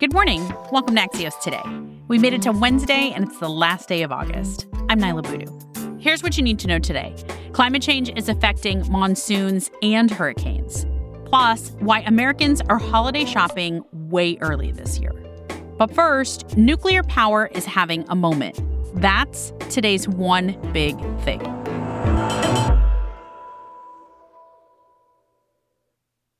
Good morning. Welcome to Axios Today. We made it to Wednesday, and it's the last day of August. I'm Niala Boodhoo. Here's what you need to know today climate change is affecting monsoons and hurricanes. Plus, why Americans are holiday shopping way early this year. But first, nuclear power is having a moment. That's today's one big thing.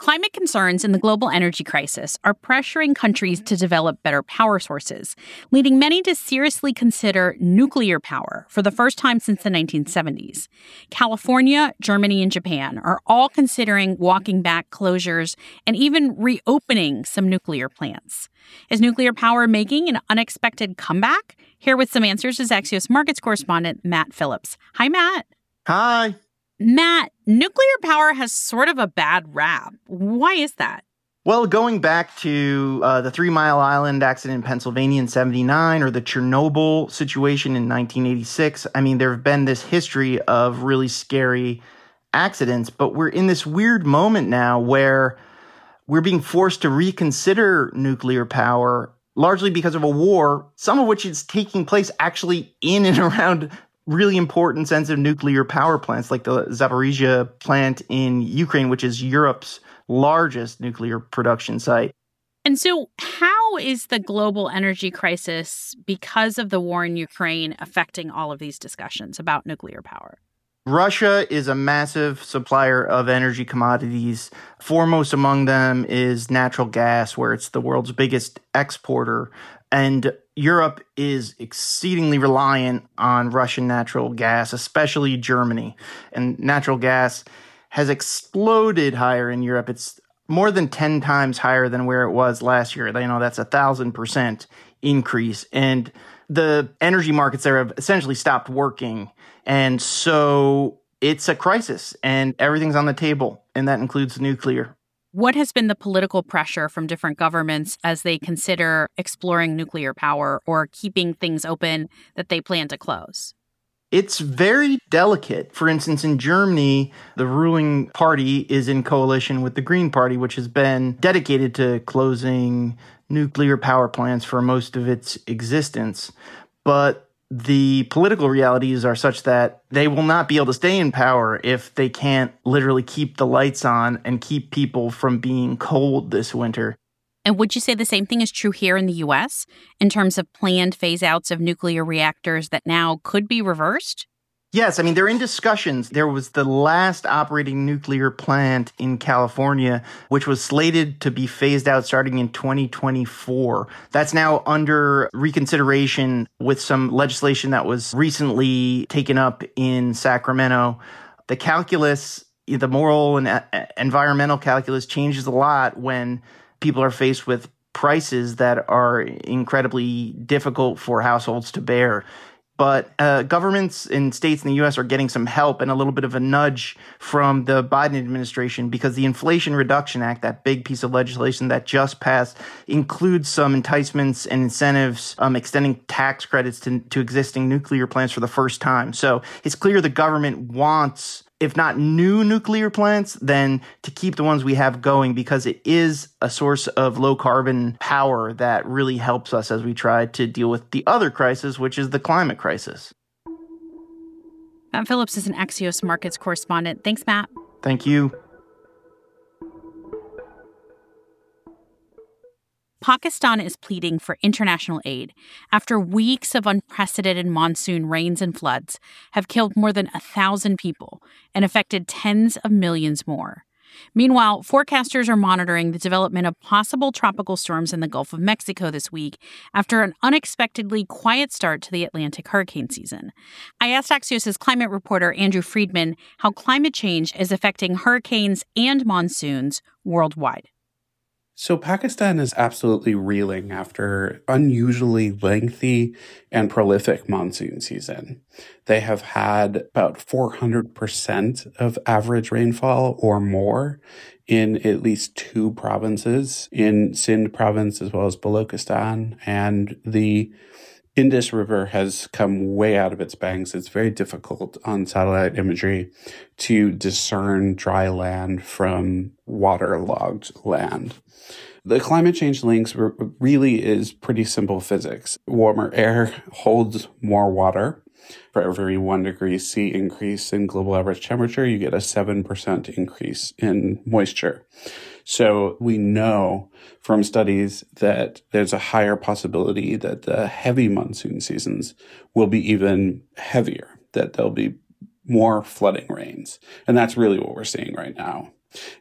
Climate concerns and the global energy crisis are pressuring countries to develop better power sources, leading many to seriously consider nuclear power for the first time since the 1970s. California, Germany, and Japan are all considering walking back closures and even reopening some nuclear plants. Is nuclear power making an unexpected comeback? Here with some answers is Axios markets correspondent Matt Phillips. Hi, Matt. Hi. Matt, nuclear power has sort of a bad rap. Why is that? Well, going back to uh, the Three Mile Island accident in Pennsylvania in 79 or the Chernobyl situation in 1986, I mean, there have been this history of really scary accidents, but we're in this weird moment now where we're being forced to reconsider nuclear power largely because of a war, some of which is taking place actually in and around really important sensitive nuclear power plants like the Zaporizhia plant in Ukraine, which is Europe's largest nuclear production site. And so, how is the global energy crisis, because of the war in Ukraine, affecting all of these discussions about nuclear power? Russia is a massive supplier of energy commodities. Foremost among them is natural gas, where it's the world's biggest exporter. And Europe is exceedingly reliant on Russian natural gas, especially Germany. And natural gas has exploded higher in Europe. It's more than 10 times higher than where it was last year. You know, that's a thousand percent increase. And the energy markets there have essentially stopped working. And so it's a crisis and everything's on the table. And that includes nuclear. What has been the political pressure from different governments as they consider exploring nuclear power or keeping things open that they plan to close? It's very delicate. For instance, in Germany, the ruling party is in coalition with the Green Party, which has been dedicated to closing nuclear power plants for most of its existence. But the political realities are such that they will not be able to stay in power if they can't literally keep the lights on and keep people from being cold this winter. And would you say the same thing is true here in the US in terms of planned phase outs of nuclear reactors that now could be reversed? Yes, I mean, they're in discussions. There was the last operating nuclear plant in California, which was slated to be phased out starting in 2024. That's now under reconsideration with some legislation that was recently taken up in Sacramento. The calculus, the moral and environmental calculus changes a lot when people are faced with prices that are incredibly difficult for households to bear but uh, governments and states in the US are getting some help and a little bit of a nudge from the Biden administration because the Inflation Reduction Act, that big piece of legislation that just passed, includes some enticements and incentives, um, extending tax credits to, to existing nuclear plants for the first time. So it's clear the government wants if not new nuclear plants, then to keep the ones we have going because it is a source of low carbon power that really helps us as we try to deal with the other crisis, which is the climate crisis. Matt Phillips is an Axios markets correspondent. Thanks, Matt. Thank you. Pakistan is pleading for international aid after weeks of unprecedented monsoon rains and floods have killed more than a thousand people and affected tens of millions more. Meanwhile, forecasters are monitoring the development of possible tropical storms in the Gulf of Mexico this week after an unexpectedly quiet start to the Atlantic hurricane season. I asked Axios' climate reporter Andrew Friedman how climate change is affecting hurricanes and monsoons worldwide. So, Pakistan is absolutely reeling after unusually lengthy and prolific monsoon season. They have had about 400% of average rainfall or more in at least two provinces, in Sindh province as well as Balochistan. And the Indus River has come way out of its banks. It's very difficult on satellite imagery to discern dry land from waterlogged land. The climate change links really is pretty simple physics. Warmer air holds more water. For every one degree C increase in global average temperature, you get a 7% increase in moisture. So we know from studies that there's a higher possibility that the heavy monsoon seasons will be even heavier, that there'll be more flooding rains. And that's really what we're seeing right now.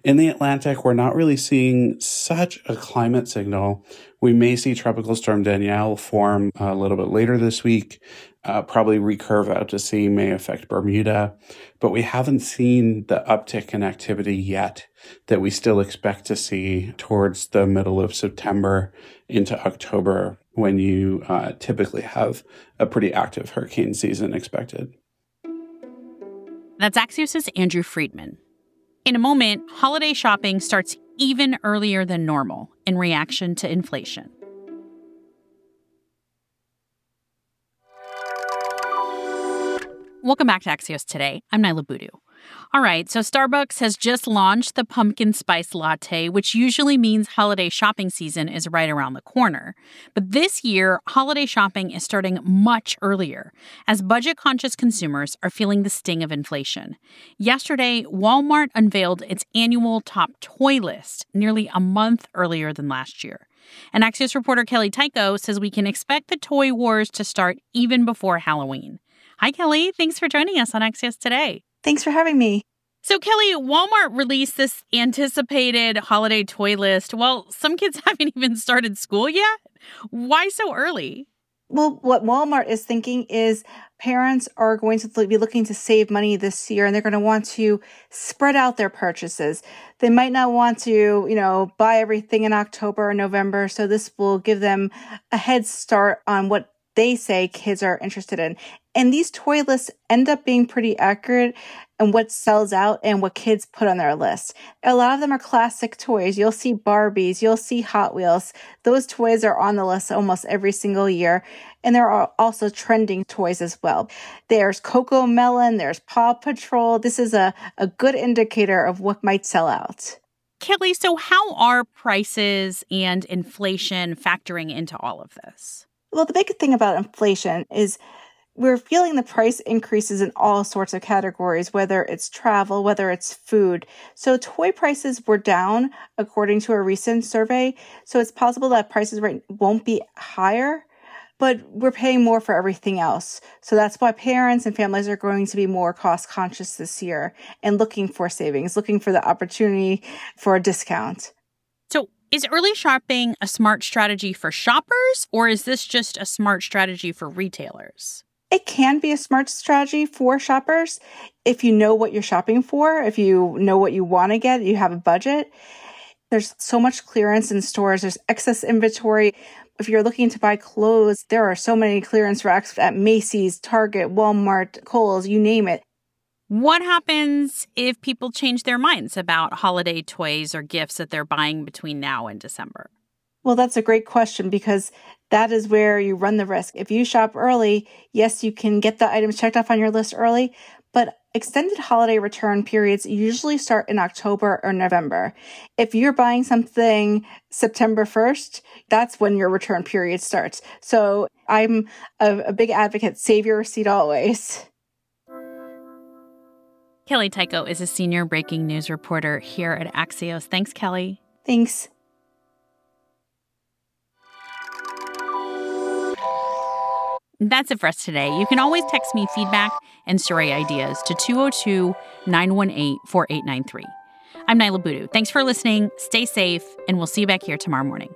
In the Atlantic, we're not really seeing such a climate signal. We may see Tropical Storm Danielle form a little bit later this week uh, probably recurve out to sea may affect Bermuda, but we haven't seen the uptick in activity yet that we still expect to see towards the middle of September into October when you uh, typically have a pretty active hurricane season expected. That's Axios' Andrew Friedman. In a moment, holiday shopping starts even earlier than normal in reaction to inflation. Welcome back to Axios Today. I'm Niala Boodhoo. All right, so Starbucks has just launched the pumpkin spice latte, which usually means holiday shopping season is right around the corner. But this year, holiday shopping is starting much earlier as budget conscious consumers are feeling the sting of inflation. Yesterday, Walmart unveiled its annual top toy list nearly a month earlier than last year. And Axios reporter Kelly Tyko says we can expect the toy wars to start even before Halloween. Hi, Kelly. Thanks for joining us on Axios today. Thanks for having me. So, Kelly, Walmart released this anticipated holiday toy list. Well, some kids haven't even started school yet. Why so early? Well, what Walmart is thinking is parents are going to be looking to save money this year and they're going to want to spread out their purchases. They might not want to, you know, buy everything in October or November. So this will give them a head start on what they say kids are interested in. And these toy lists end up being pretty accurate and what sells out and what kids put on their list. A lot of them are classic toys. You'll see Barbies, you'll see Hot Wheels. Those toys are on the list almost every single year. And there are also trending toys as well. There's CoComelon, there's Paw Patrol. This is a, a good indicator of what might sell out. Kelly, so how are prices and inflation factoring into all of this? Well, the big thing about inflation is we're feeling the price increases in all sorts of categories, whether it's travel, whether it's food. So toy prices were down according to a recent survey. So it's possible that prices right won't be higher, but we're paying more for everything else. So that's why parents and families are going to be more cost conscious this year and looking for savings, looking for the opportunity for a discount. Is early shopping a smart strategy for shoppers or is this just a smart strategy for retailers? It can be a smart strategy for shoppers if you know what you're shopping for, if you know what you want to get, you have a budget. There's so much clearance in stores, there's excess inventory. If you're looking to buy clothes, there are so many clearance racks at Macy's, Target, Walmart, Kohl's, you name it. What happens if people change their minds about holiday toys or gifts that they're buying between now and December? Well, that's a great question because that is where you run the risk. If you shop early, yes, you can get the items checked off on your list early, but extended holiday return periods usually start in October or November. If you're buying something September 1st, that's when your return period starts. So I'm a, a big advocate, save your receipt always. Kelly Tyko is a senior breaking news reporter here at Axios. Thanks, Kelly. Thanks. That's it for us today. You can always text me feedback and story ideas to 202 918 4893. I'm Niala Boodhoo. Thanks for listening. Stay safe, and we'll see you back here tomorrow morning.